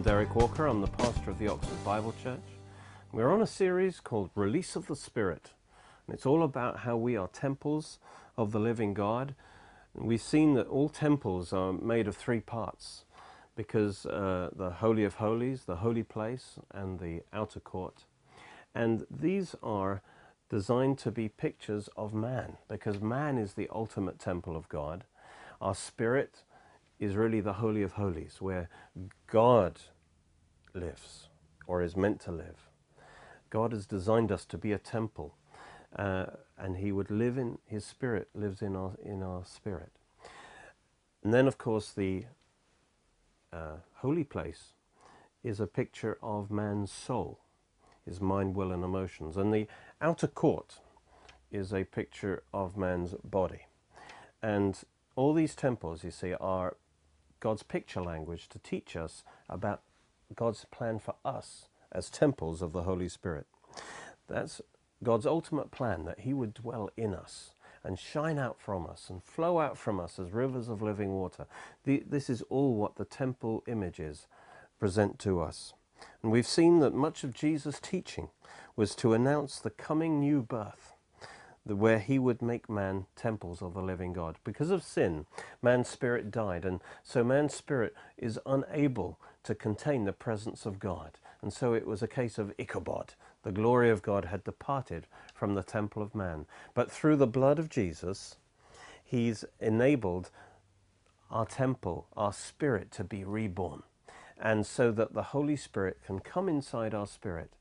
I'm Derek Walker. I'm the pastor of the Oxford Bible Church. We're on a series called Release of the Spirit, and it's all about how we are temples of the living God. And we've seen that all temples are made of three parts because uh, the Holy of Holies, the holy place, and the outer court. And these are designed to be pictures of man because man is the ultimate temple of God. Our spirit is really the Holy of Holies, where God lives or is meant to live. God has designed us to be a temple, uh, and He would live in His Spirit, lives in our in our spirit. And then, of course, the uh, holy place is a picture of man's soul, his mind, will, and emotions, and the outer court is a picture of man's body. And all these temples, you see, are God's picture language to teach us about God's plan for us as temples of the Holy Spirit. That's God's ultimate plan that He would dwell in us and shine out from us and flow out from us as rivers of living water. The, this is all what the temple images present to us. And we've seen that much of Jesus' teaching was to announce the coming new birth where he would make man temples of the living God. Because of sin, man's spirit died, and so man's spirit is unable to contain the presence of God. And so it was a case of Ichabod. The glory of God had departed from the temple of man. But through the blood of Jesus, he's enabled our temple, our spirit to be reborn. And so that the Holy Spirit can come inside our spirit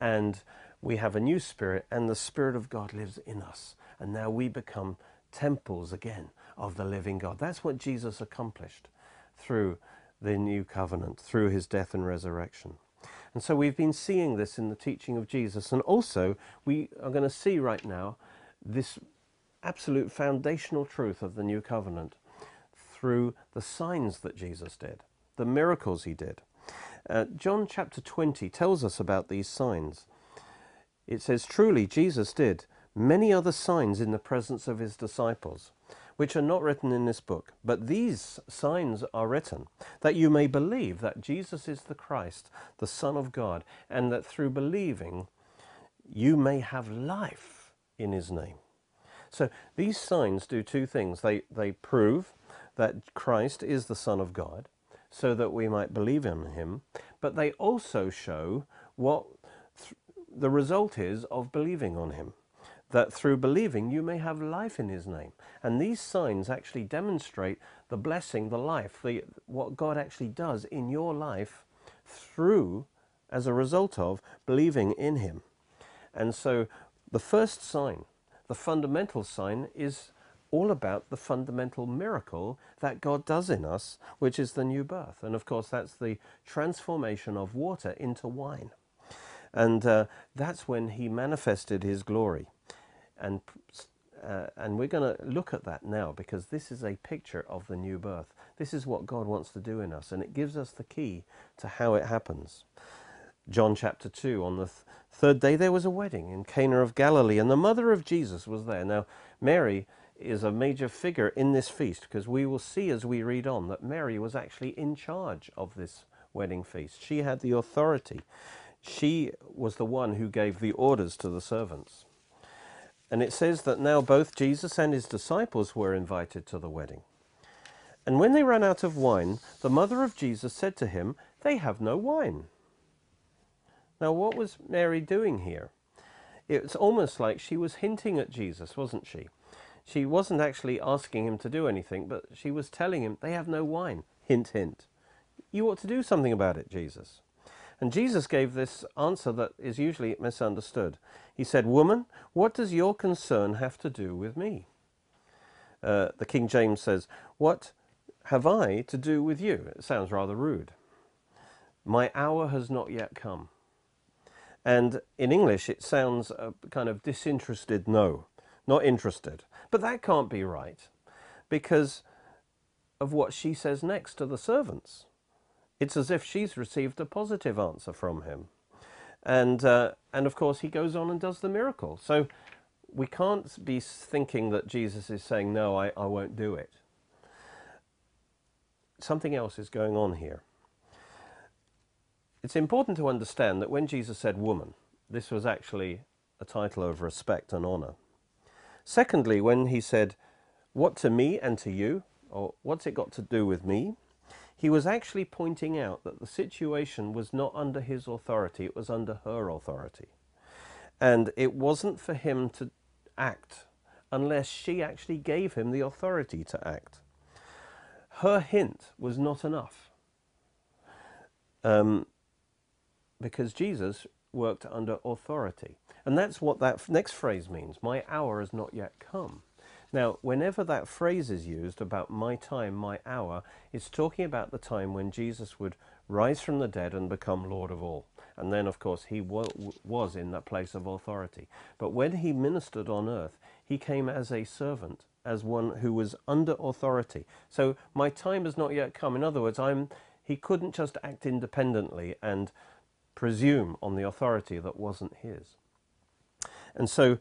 and we have a new spirit, and the Spirit of God lives in us. And now we become temples again of the living God. That's what Jesus accomplished through the new covenant, through his death and resurrection. And so we've been seeing this in the teaching of Jesus. And also, we are going to see right now this absolute foundational truth of the new covenant through the signs that Jesus did, the miracles he did. Uh, John chapter 20 tells us about these signs. It says, Truly, Jesus did many other signs in the presence of his disciples, which are not written in this book. But these signs are written, that you may believe that Jesus is the Christ, the Son of God, and that through believing you may have life in his name. So these signs do two things. They, they prove that Christ is the Son of God, so that we might believe in him, but they also show what the result is of believing on him. That through believing you may have life in his name. And these signs actually demonstrate the blessing, the life, the, what God actually does in your life through, as a result of, believing in him. And so the first sign, the fundamental sign, is all about the fundamental miracle that God does in us, which is the new birth. And of course, that's the transformation of water into wine. And uh, that's when he manifested his glory. And, uh, and we're going to look at that now because this is a picture of the new birth. This is what God wants to do in us, and it gives us the key to how it happens. John chapter 2 On the th third day there was a wedding in Cana of Galilee, and the mother of Jesus was there. Now, Mary is a major figure in this feast because we will see as we read on that Mary was actually in charge of this wedding feast. She had the authority she was the one who gave the orders to the servants. And it says that now both Jesus and his disciples were invited to the wedding. And when they ran out of wine, the mother of Jesus said to him, They have no wine. Now, what was Mary doing here? It's almost like she was hinting at Jesus, wasn't she? She wasn't actually asking him to do anything, but she was telling him, They have no wine. Hint, hint. You ought to do something about it, Jesus. And Jesus gave this answer that is usually misunderstood. He said, Woman, what does your concern have to do with me? Uh, the King James says, What have I to do with you? It sounds rather rude. My hour has not yet come. And in English, it sounds a kind of disinterested no, not interested. But that can't be right because of what she says next to the servants. It's as if she's received a positive answer from him. And, uh, and of course, he goes on and does the miracle. So we can't be thinking that Jesus is saying, no, I, I won't do it. Something else is going on here. it's important to understand that when Jesus said woman, this was actually a title of respect and honor. Secondly, when he said, What to me and to you, or what's it got to do with me? He was actually pointing out that the situation was not under his authority, it was under her authority. And it wasn't for him to act unless she actually gave him the authority to act. Her hint was not enough. Um, because Jesus worked under authority. And that's what that next phrase means. My hour has not yet come. Now, whenever that phrase is used about my time, my hour, it's talking about the time when Jesus would rise from the dead and become Lord of all. And then, of course, he was in that place of authority. But when he ministered on earth, he came as a servant, as one who was under authority. So my time has not yet come. In other words, I'm, he couldn't just act independently and presume on the authority that wasn't his. And so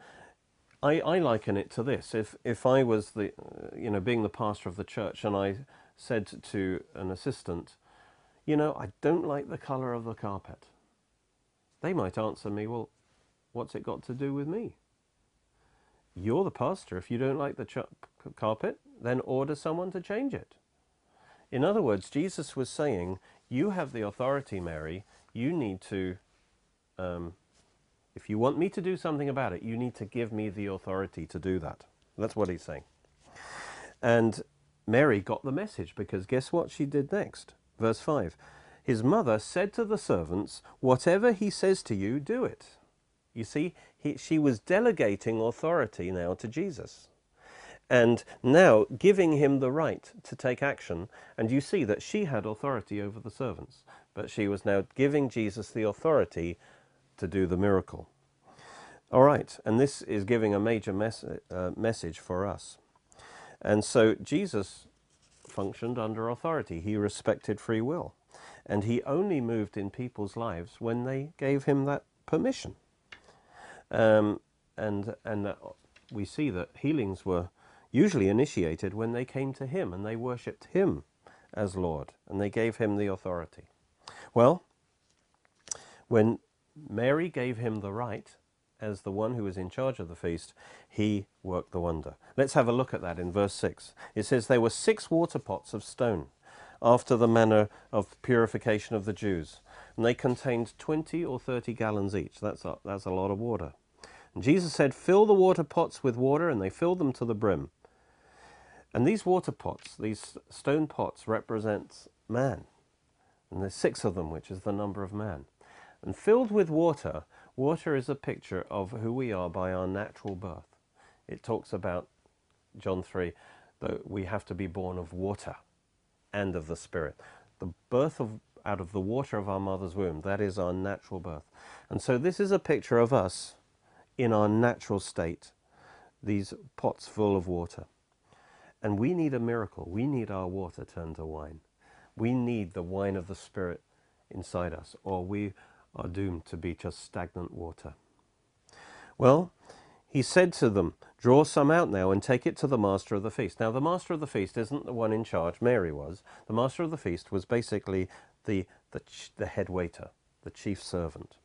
I, I liken it to this. If, if I was the, uh, you know, being the pastor of the church and I said to an assistant, you know, I don't like the colour of the carpet. They might answer me, well, what's it got to do with me? You're the pastor. If you don't like the carpet, then order someone to change it. In other words, Jesus was saying, you have the authority, Mary. You need to um, if you want me to do something about it, you need to give me the authority to do that. That's what he's saying. And Mary got the message because guess what she did next? Verse 5 His mother said to the servants, Whatever he says to you, do it. You see, he, she was delegating authority now to Jesus. And now giving him the right to take action. And you see that she had authority over the servants, but she was now giving Jesus the authority to do the miracle. All right, and this is giving a major mes uh, message for us. And so Jesus functioned under authority. He respected free will. And he only moved in people's lives when they gave him that permission. Um, and and uh, we see that healings were usually initiated when they came to him and they worshipped him as Lord and they gave him the authority. Well, when Mary gave him the right as the one who was in charge of the feast, he worked the wonder. Let's have a look at that in verse 6. It says, There were six water pots of stone, after the manner of purification of the Jews, and they contained 20 or 30 gallons each. That's a, that's a lot of water. And Jesus said, Fill the water pots with water, and they filled them to the brim. And these water pots, these stone pots, represent man. And there's six of them, which is the number of man. And filled with water, water is a picture of who we are by our natural birth. It talks about, John 3, that we have to be born of water and of the Spirit. The birth of out of the water of our mother's womb, that is our natural birth. And so this is a picture of us in our natural state, these pots full of water. And we need a miracle. We need our water turned to wine. We need the wine of the Spirit inside us, or we are doomed to be just stagnant water. Well, he said to them, Draw some out now and take it to the master of the feast. Now, the master of the feast isn't the one in charge, Mary was. The master of the feast was basically the, the, the head waiter, the chief servant.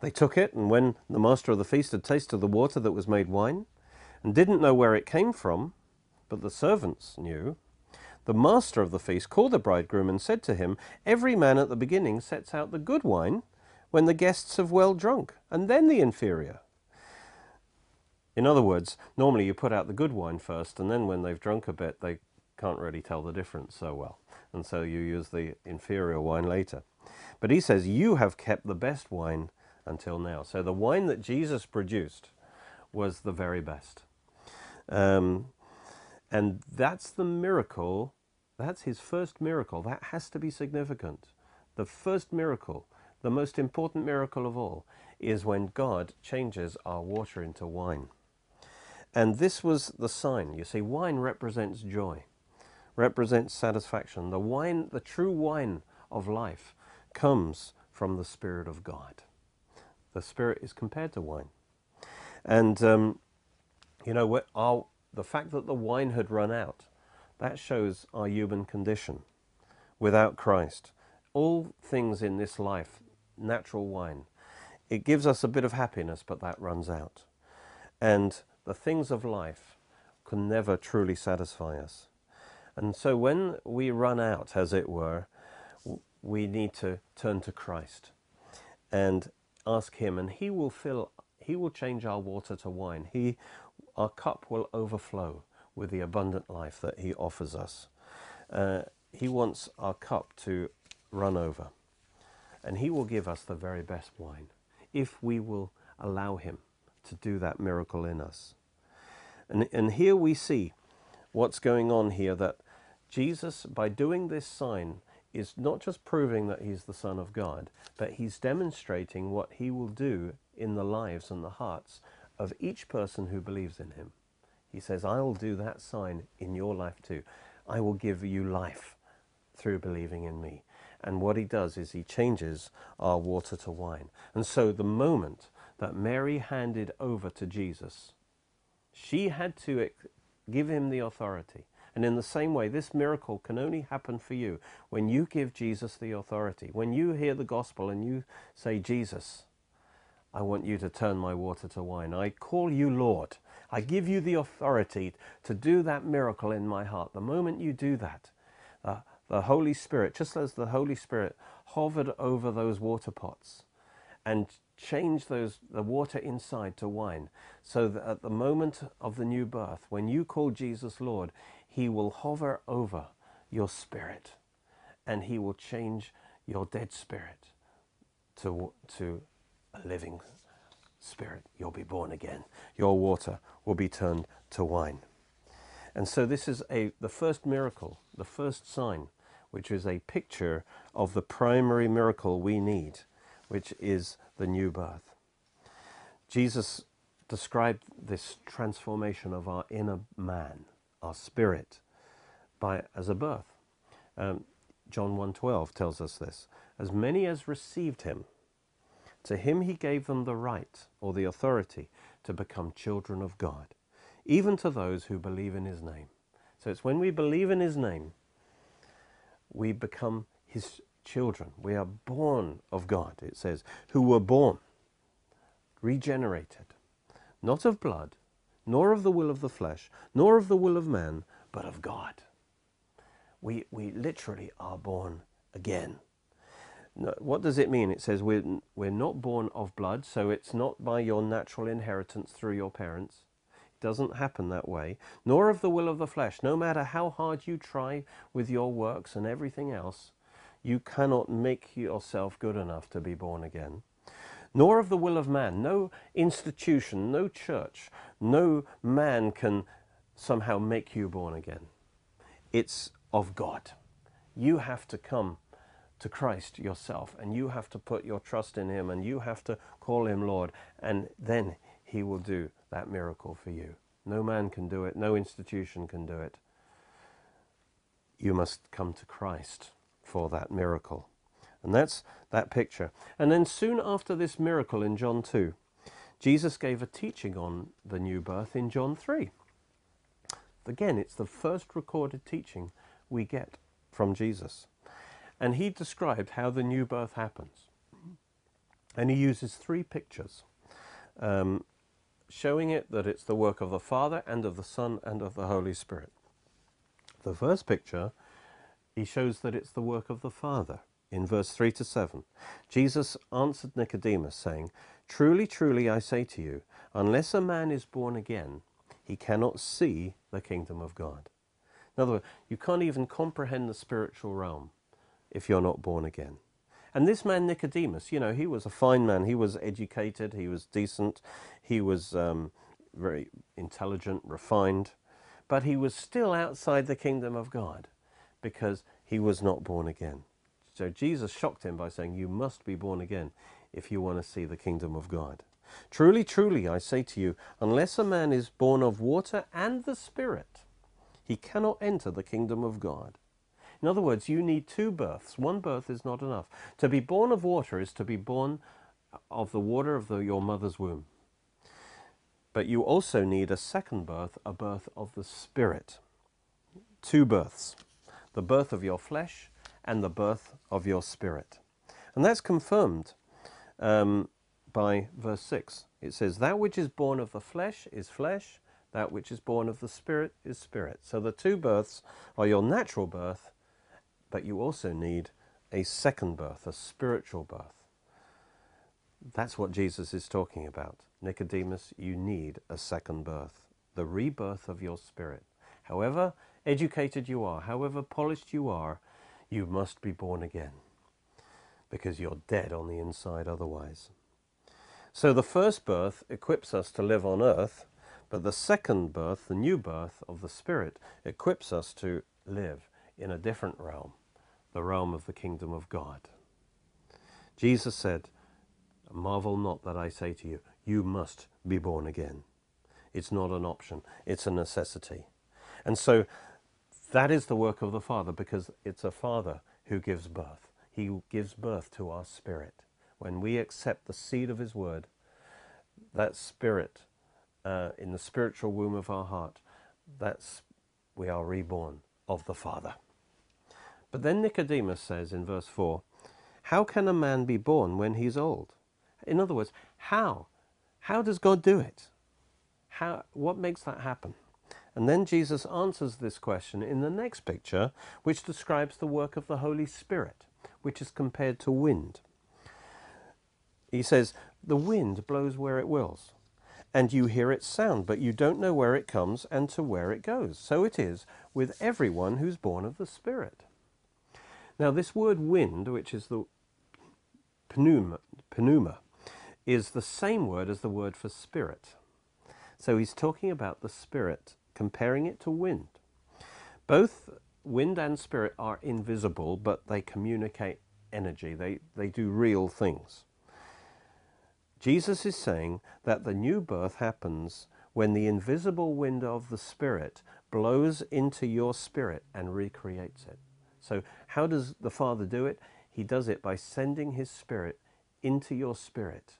They took it, and when the master of the feast had tasted the water that was made wine, and didn't know where it came from, but the servants knew, the master of the feast called the bridegroom and said to him, Every man at the beginning sets out the good wine when the guests have well drunk, and then the inferior. In other words, normally you put out the good wine first, and then when they've drunk a bit, they can't really tell the difference so well. And so you use the inferior wine later. But he says, You have kept the best wine until now. So the wine that Jesus produced was the very best. Um, and that's the miracle. That's his first miracle. That has to be significant. The first miracle, the most important miracle of all, is when God changes our water into wine. And this was the sign. You see, wine represents joy, represents satisfaction. The wine, the true wine of life, comes from the Spirit of God. The Spirit is compared to wine. And, um, you know, our, the fact that the wine had run out, that shows our human condition without Christ. all things in this life, natural wine, it gives us a bit of happiness, but that runs out. And the things of life can never truly satisfy us. And so when we run out, as it were, we need to turn to Christ and ask him and he will fill he will change our water to wine. He our cup will overflow with the abundant life that he offers us. Uh, he wants our cup to run over. And he will give us the very best wine if we will allow him to do that miracle in us. And, and here we see what's going on here that Jesus, by doing this sign, is not just proving that he's the Son of God, but he's demonstrating what he will do in the lives and the hearts of each person who believes in him. He says, I will do that sign in your life too. I will give you life through believing in me. And what he does is he changes our water to wine. And so the moment that Mary handed over to Jesus, she had to give him the authority. And in the same way, this miracle can only happen for you when you give Jesus the authority. When you hear the gospel and you say, Jesus, I want you to turn my water to wine. I call you Lord. I give you the authority to do that miracle in my heart. The moment you do that, uh, the Holy Spirit, just as the Holy Spirit hovered over those water pots and changed those, the water inside to wine, so that at the moment of the new birth, when you call Jesus Lord, he will hover over your spirit and he will change your dead spirit to, to a living spirit. You'll be born again. Your water will be turned to wine. And so this is a, the first miracle, the first sign, which is a picture of the primary miracle we need, which is the new birth. Jesus described this transformation of our inner man, our spirit, by, as a birth. Um, John 1.12 tells us this. As many as received him, to him he gave them the right or the authority to become children of God, even to those who believe in his name. So it's when we believe in his name, we become his children. We are born of God, it says, who were born, regenerated, not of blood, nor of the will of the flesh, nor of the will of man, but of God. We, we literally are born again. What does it mean? It says we're, we're not born of blood, so it's not by your natural inheritance through your parents. It doesn't happen that way. Nor of the will of the flesh. No matter how hard you try with your works and everything else, you cannot make yourself good enough to be born again. Nor of the will of man. No institution, no church, no man can somehow make you born again. It's of God. You have to come to Christ yourself and you have to put your trust in him and you have to call him Lord and then he will do that miracle for you. No man can do it. No institution can do it. You must come to Christ for that miracle. And that's that picture. And then soon after this miracle in John 2, Jesus gave a teaching on the new birth in John 3. Again, it's the first recorded teaching we get from Jesus. And he described how the new birth happens. And he uses three pictures, um, showing it that it's the work of the Father and of the Son and of the Holy Spirit. The first picture, he shows that it's the work of the Father. In verse 3 to 7, Jesus answered Nicodemus, saying, Truly, truly, I say to you, unless a man is born again, he cannot see the kingdom of God. In other words, you can't even comprehend the spiritual realm if you're not born again. And this man Nicodemus, you know, he was a fine man. He was educated. He was decent. He was um, very intelligent, refined. But he was still outside the kingdom of God because he was not born again. So Jesus shocked him by saying, You must be born again if you want to see the kingdom of God. Truly, truly, I say to you, unless a man is born of water and the Spirit, he cannot enter the kingdom of God. In other words, you need two births. One birth is not enough. To be born of water is to be born of the water of the, your mother's womb. But you also need a second birth, a birth of the Spirit. Two births. The birth of your flesh and the birth of your spirit. And that's confirmed um, by verse 6. It says, That which is born of the flesh is flesh, that which is born of the spirit is spirit. So the two births are your natural birth, but you also need a second birth, a spiritual birth. That's what Jesus is talking about. Nicodemus, you need a second birth, the rebirth of your spirit. However educated you are, however polished you are, you must be born again because you're dead on the inside otherwise. So the first birth equips us to live on earth, but the second birth, the new birth of the Spirit, equips us to live in a different realm, the realm of the kingdom of God. Jesus said, Marvel not that I say to you, you must be born again. It's not an option, it's a necessity. And so that is the work of the Father because it's a Father who gives birth. He gives birth to our spirit. When we accept the seed of His Word, that spirit uh, in the spiritual womb of our heart, that's we are reborn of the Father. But then Nicodemus says in verse 4, How can a man be born when he's old? In other words, how? How does God do it? How, what makes that happen? And then Jesus answers this question in the next picture, which describes the work of the Holy Spirit, which is compared to wind. He says, The wind blows where it wills, and you hear its sound, but you don't know where it comes and to where it goes. So it is with everyone who's born of the Spirit. Now, this word wind, which is the pneuma, pneuma is the same word as the word for spirit. So he's talking about the spirit comparing it to wind. Both wind and spirit are invisible, but they communicate energy. They, they do real things. Jesus is saying that the new birth happens when the invisible wind of the Spirit blows into your spirit and recreates it. So, how does the Father do it? He does it by sending His Spirit into your spirit,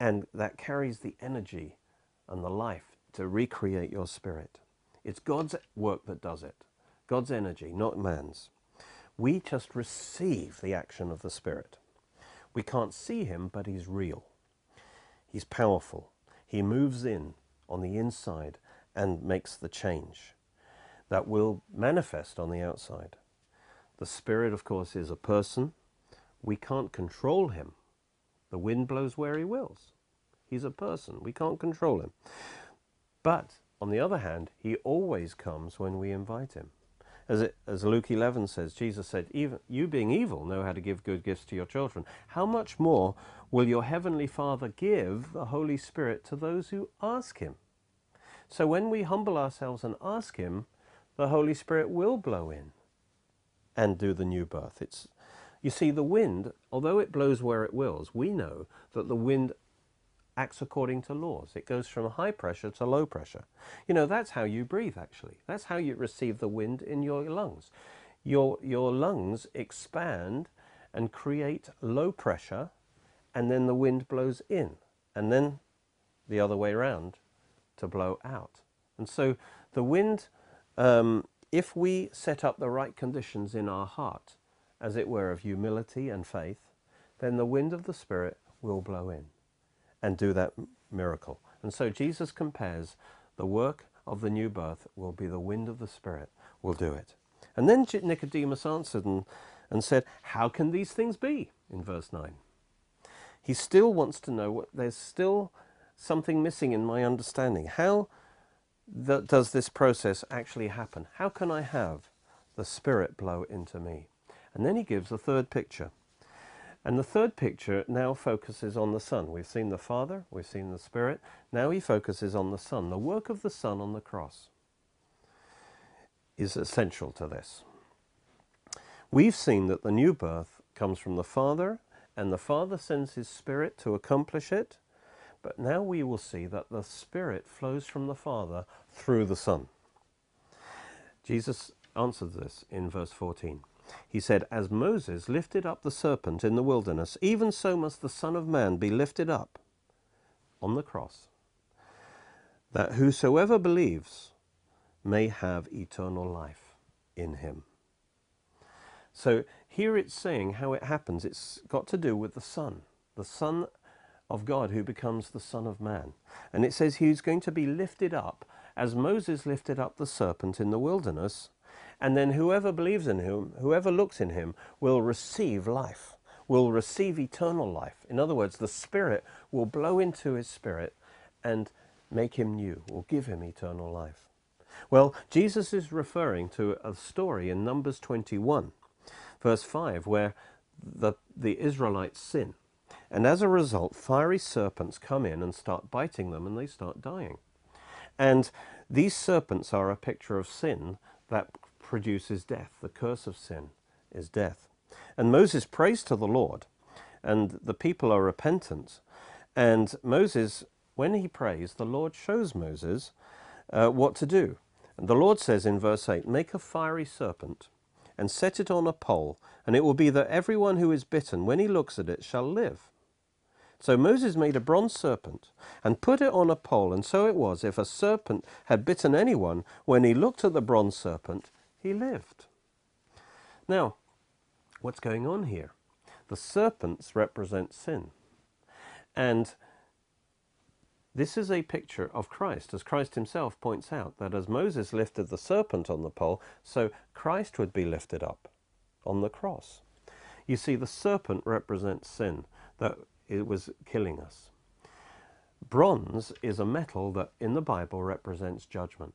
and that carries the energy and the life to recreate your spirit. It's God's work that does it, God's energy, not man's. We just receive the action of the Spirit. We can't see him, but he's real. He's powerful. He moves in on the inside and makes the change that will manifest on the outside. The Spirit, of course, is a person. We can't control him. The wind blows where he wills. He's a person. We can't control him. But on the other hand, he always comes when we invite him. As, it, as Luke 11 says, Jesus said, Even you being evil know how to give good gifts to your children. How much more will your heavenly Father give the Holy Spirit to those who ask him? So when we humble ourselves and ask him, the Holy Spirit will blow in and do the new birth. It's, you see, the wind, although it blows where it wills, we know that the wind acts according to laws. It goes from high pressure to low pressure. You know, that's how you breathe, actually. That's how you receive the wind in your lungs. Your, your lungs expand and create low pressure, and then the wind blows in, and then the other way around to blow out. And so the wind, um, if we set up the right conditions in our heart, as it were, of humility and faith, then the wind of the Spirit will blow in and do that miracle. And so Jesus compares the work of the new birth will be the wind of the Spirit will do it. And then Nicodemus answered and, and said, How can these things be? in verse 9. He still wants to know what there's still something missing in my understanding. How th- does this process actually happen? How can I have the Spirit blow into me? And then he gives a third picture. And the third picture now focuses on the Son. We've seen the Father, we've seen the Spirit. Now he focuses on the Son. The work of the Son on the cross is essential to this. We've seen that the new birth comes from the Father, and the Father sends his Spirit to accomplish it. But now we will see that the Spirit flows from the Father through the Son. Jesus answered this in verse 14. He said, As Moses lifted up the serpent in the wilderness, even so must the Son of Man be lifted up on the cross, that whosoever believes may have eternal life in him. So here it's saying how it happens. It's got to do with the Son, the Son of God who becomes the Son of Man. And it says he's going to be lifted up as Moses lifted up the serpent in the wilderness. And then whoever believes in him, whoever looks in him, will receive life, will receive eternal life. In other words, the Spirit will blow into his spirit and make him new, or give him eternal life. Well, Jesus is referring to a story in Numbers 21, verse 5, where the, the Israelites sin. And as a result, fiery serpents come in and start biting them and they start dying. And these serpents are a picture of sin that produces death. The curse of sin is death. And Moses prays to the Lord, and the people are repentant. And Moses, when he prays, the Lord shows Moses uh, what to do. And the Lord says in verse 8, Make a fiery serpent and set it on a pole, and it will be that everyone who is bitten, when he looks at it, shall live. So Moses made a bronze serpent and put it on a pole, and so it was, if a serpent had bitten anyone, when he looked at the bronze serpent, he lived. Now, what's going on here? The serpents represent sin. And this is a picture of Christ, as Christ himself points out, that as Moses lifted the serpent on the pole, so Christ would be lifted up on the cross. You see, the serpent represents sin, that it was killing us. Bronze is a metal that in the Bible represents judgment.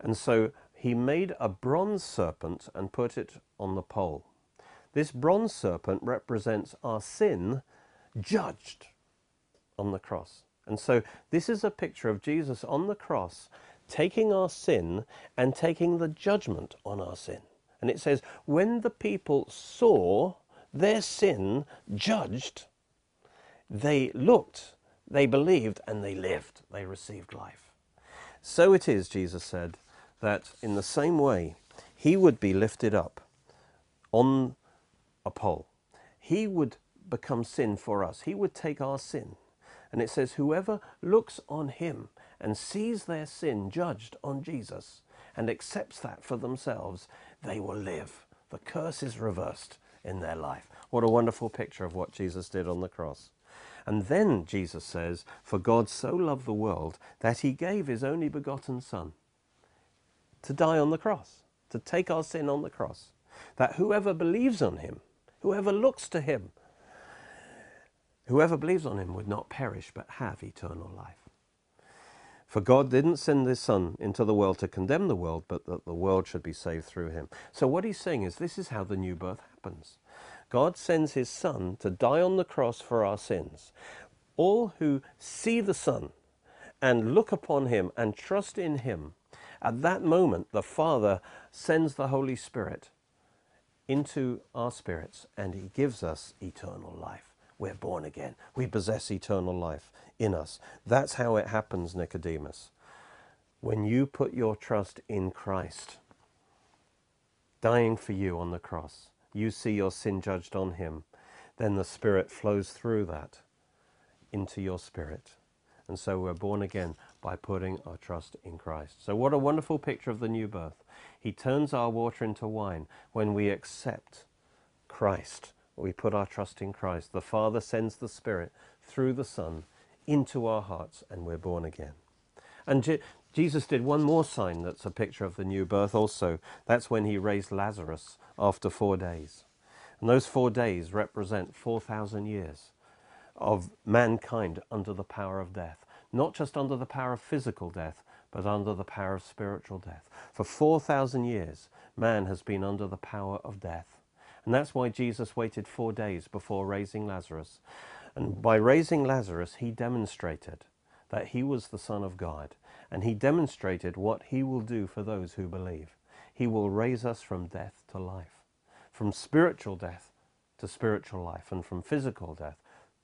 And so he made a bronze serpent and put it on the pole. This bronze serpent represents our sin judged on the cross. And so this is a picture of Jesus on the cross taking our sin and taking the judgment on our sin. And it says, when the people saw their sin judged, they looked, they believed, and they lived. They received life. So it is, Jesus said, that in the same way, he would be lifted up on a pole. He would become sin for us. He would take our sin and it says, Whoever looks on him and sees their sin judged on Jesus and accepts that for themselves, they will live. The curse is reversed in their life. What a wonderful picture of what Jesus did on the cross. And then Jesus says, For God so loved the world that he gave his only begotten Son to die on the cross, to take our sin on the cross, that whoever believes on him, whoever looks to him, Whoever believes on him would not perish but have eternal life. For God didn't send his Son into the world to condemn the world, but that the world should be saved through him. So what he's saying is this is how the new birth happens. God sends his Son to die on the cross for our sins. All who see the Son and look upon him and trust in him, at that moment the Father sends the Holy Spirit into our spirits and he gives us eternal life we're born again. We possess eternal life in us. That's how it happens, Nicodemus. When you put your trust in Christ, dying for you on the cross, you see your sin judged on him, then the Spirit flows through that into your spirit. And so we're born again by putting our trust in Christ. So, what a wonderful picture of the new birth. He turns our water into wine when we accept Christ we put our trust in Christ. The Father sends the Spirit through the Son into our hearts and we're born again. And Je Jesus did one more sign that's a picture of the new birth also. That's when he raised Lazarus after four days. And those four days represent 4,000 years of mankind under the power of death. Not just under the power of physical death, but under the power of spiritual death. For 4,000 years, man has been under the power of death. And that's why Jesus waited four days before raising Lazarus. And by raising Lazarus, he demonstrated that he was the Son of God. And he demonstrated what he will do for those who believe. He will raise us from death to life, from spiritual death to spiritual life, and from physical death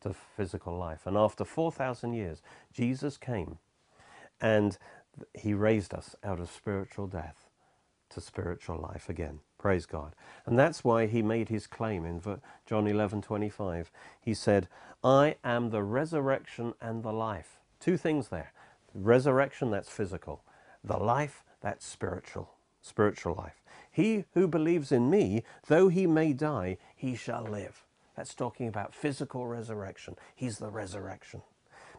to physical life. And after 4,000 years, Jesus came and he raised us out of spiritual death to spiritual life again. Praise God. And that's why he made his claim in John 11 25. He said, I am the resurrection and the life. Two things there. Resurrection, that's physical. The life, that's spiritual, spiritual life. He who believes in me, though he may die, he shall live. That's talking about physical resurrection. He's the resurrection.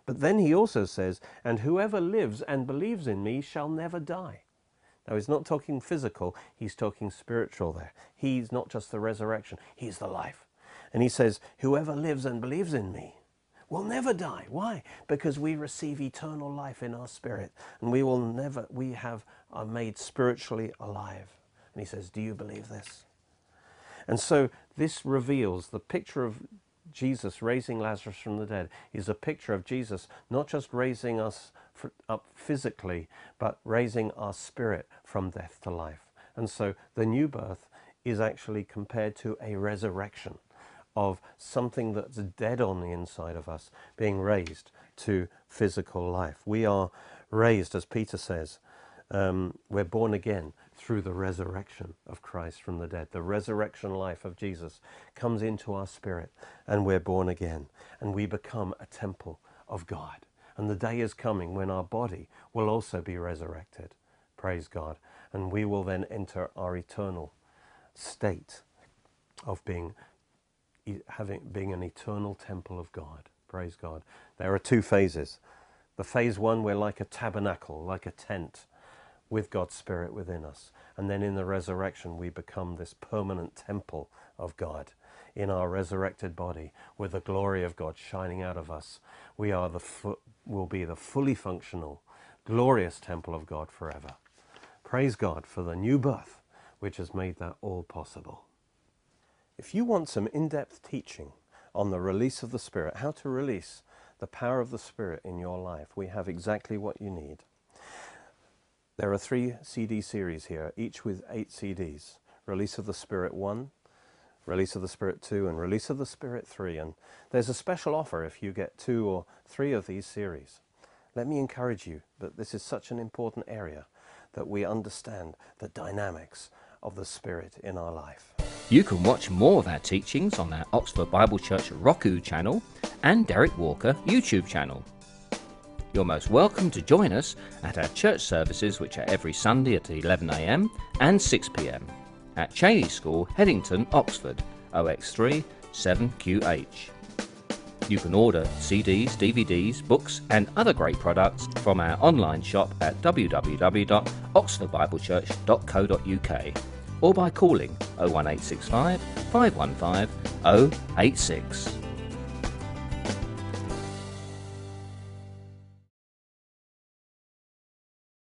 But then he also says, and whoever lives and believes in me shall never die. Now, he's not talking physical, he's talking spiritual there. He's not just the resurrection, he's the life. And he says, Whoever lives and believes in me will never die. Why? Because we receive eternal life in our spirit, and we will never, we have, are made spiritually alive. And he says, Do you believe this? And so this reveals the picture of Jesus raising Lazarus from the dead is a picture of Jesus not just raising us up physically, but raising our spirit from death to life. And so the new birth is actually compared to a resurrection of something that's dead on the inside of us being raised to physical life. We are raised, as Peter says, um, we're born again through the resurrection of Christ from the dead. The resurrection life of Jesus comes into our spirit and we're born again and we become a temple of God. And the day is coming when our body will also be resurrected. Praise God. And we will then enter our eternal state of being having being an eternal temple of God. Praise God. There are two phases. The phase one, we're like a tabernacle, like a tent with God's Spirit within us. And then in the resurrection, we become this permanent temple of God in our resurrected body with the glory of God shining out of us. We are the will be the fully functional, glorious temple of God forever. Praise God for the new birth, which has made that all possible. If you want some in-depth teaching on the release of the Spirit, how to release the power of the Spirit in your life, we have exactly what you need. There are three CD series here, each with eight CDs. Release of the Spirit 1, Release of the Spirit 2, and Release of the Spirit 3. And there's a special offer if you get two or three of these series. Let me encourage you, that this is such an important area that we understand the dynamics of the Spirit in our life. You can watch more of our teachings on our Oxford Bible Church Roku channel and Derek Walker YouTube channel. You're most welcome to join us at our church services, which are every Sunday at 11am and 6pm at Cheney School, Headington, Oxford, OX3 7QH. You can order CDs, DVDs, books, and other great products from our online shop at www.oxfordbiblechurch.co.uk or by calling 01865 515 086.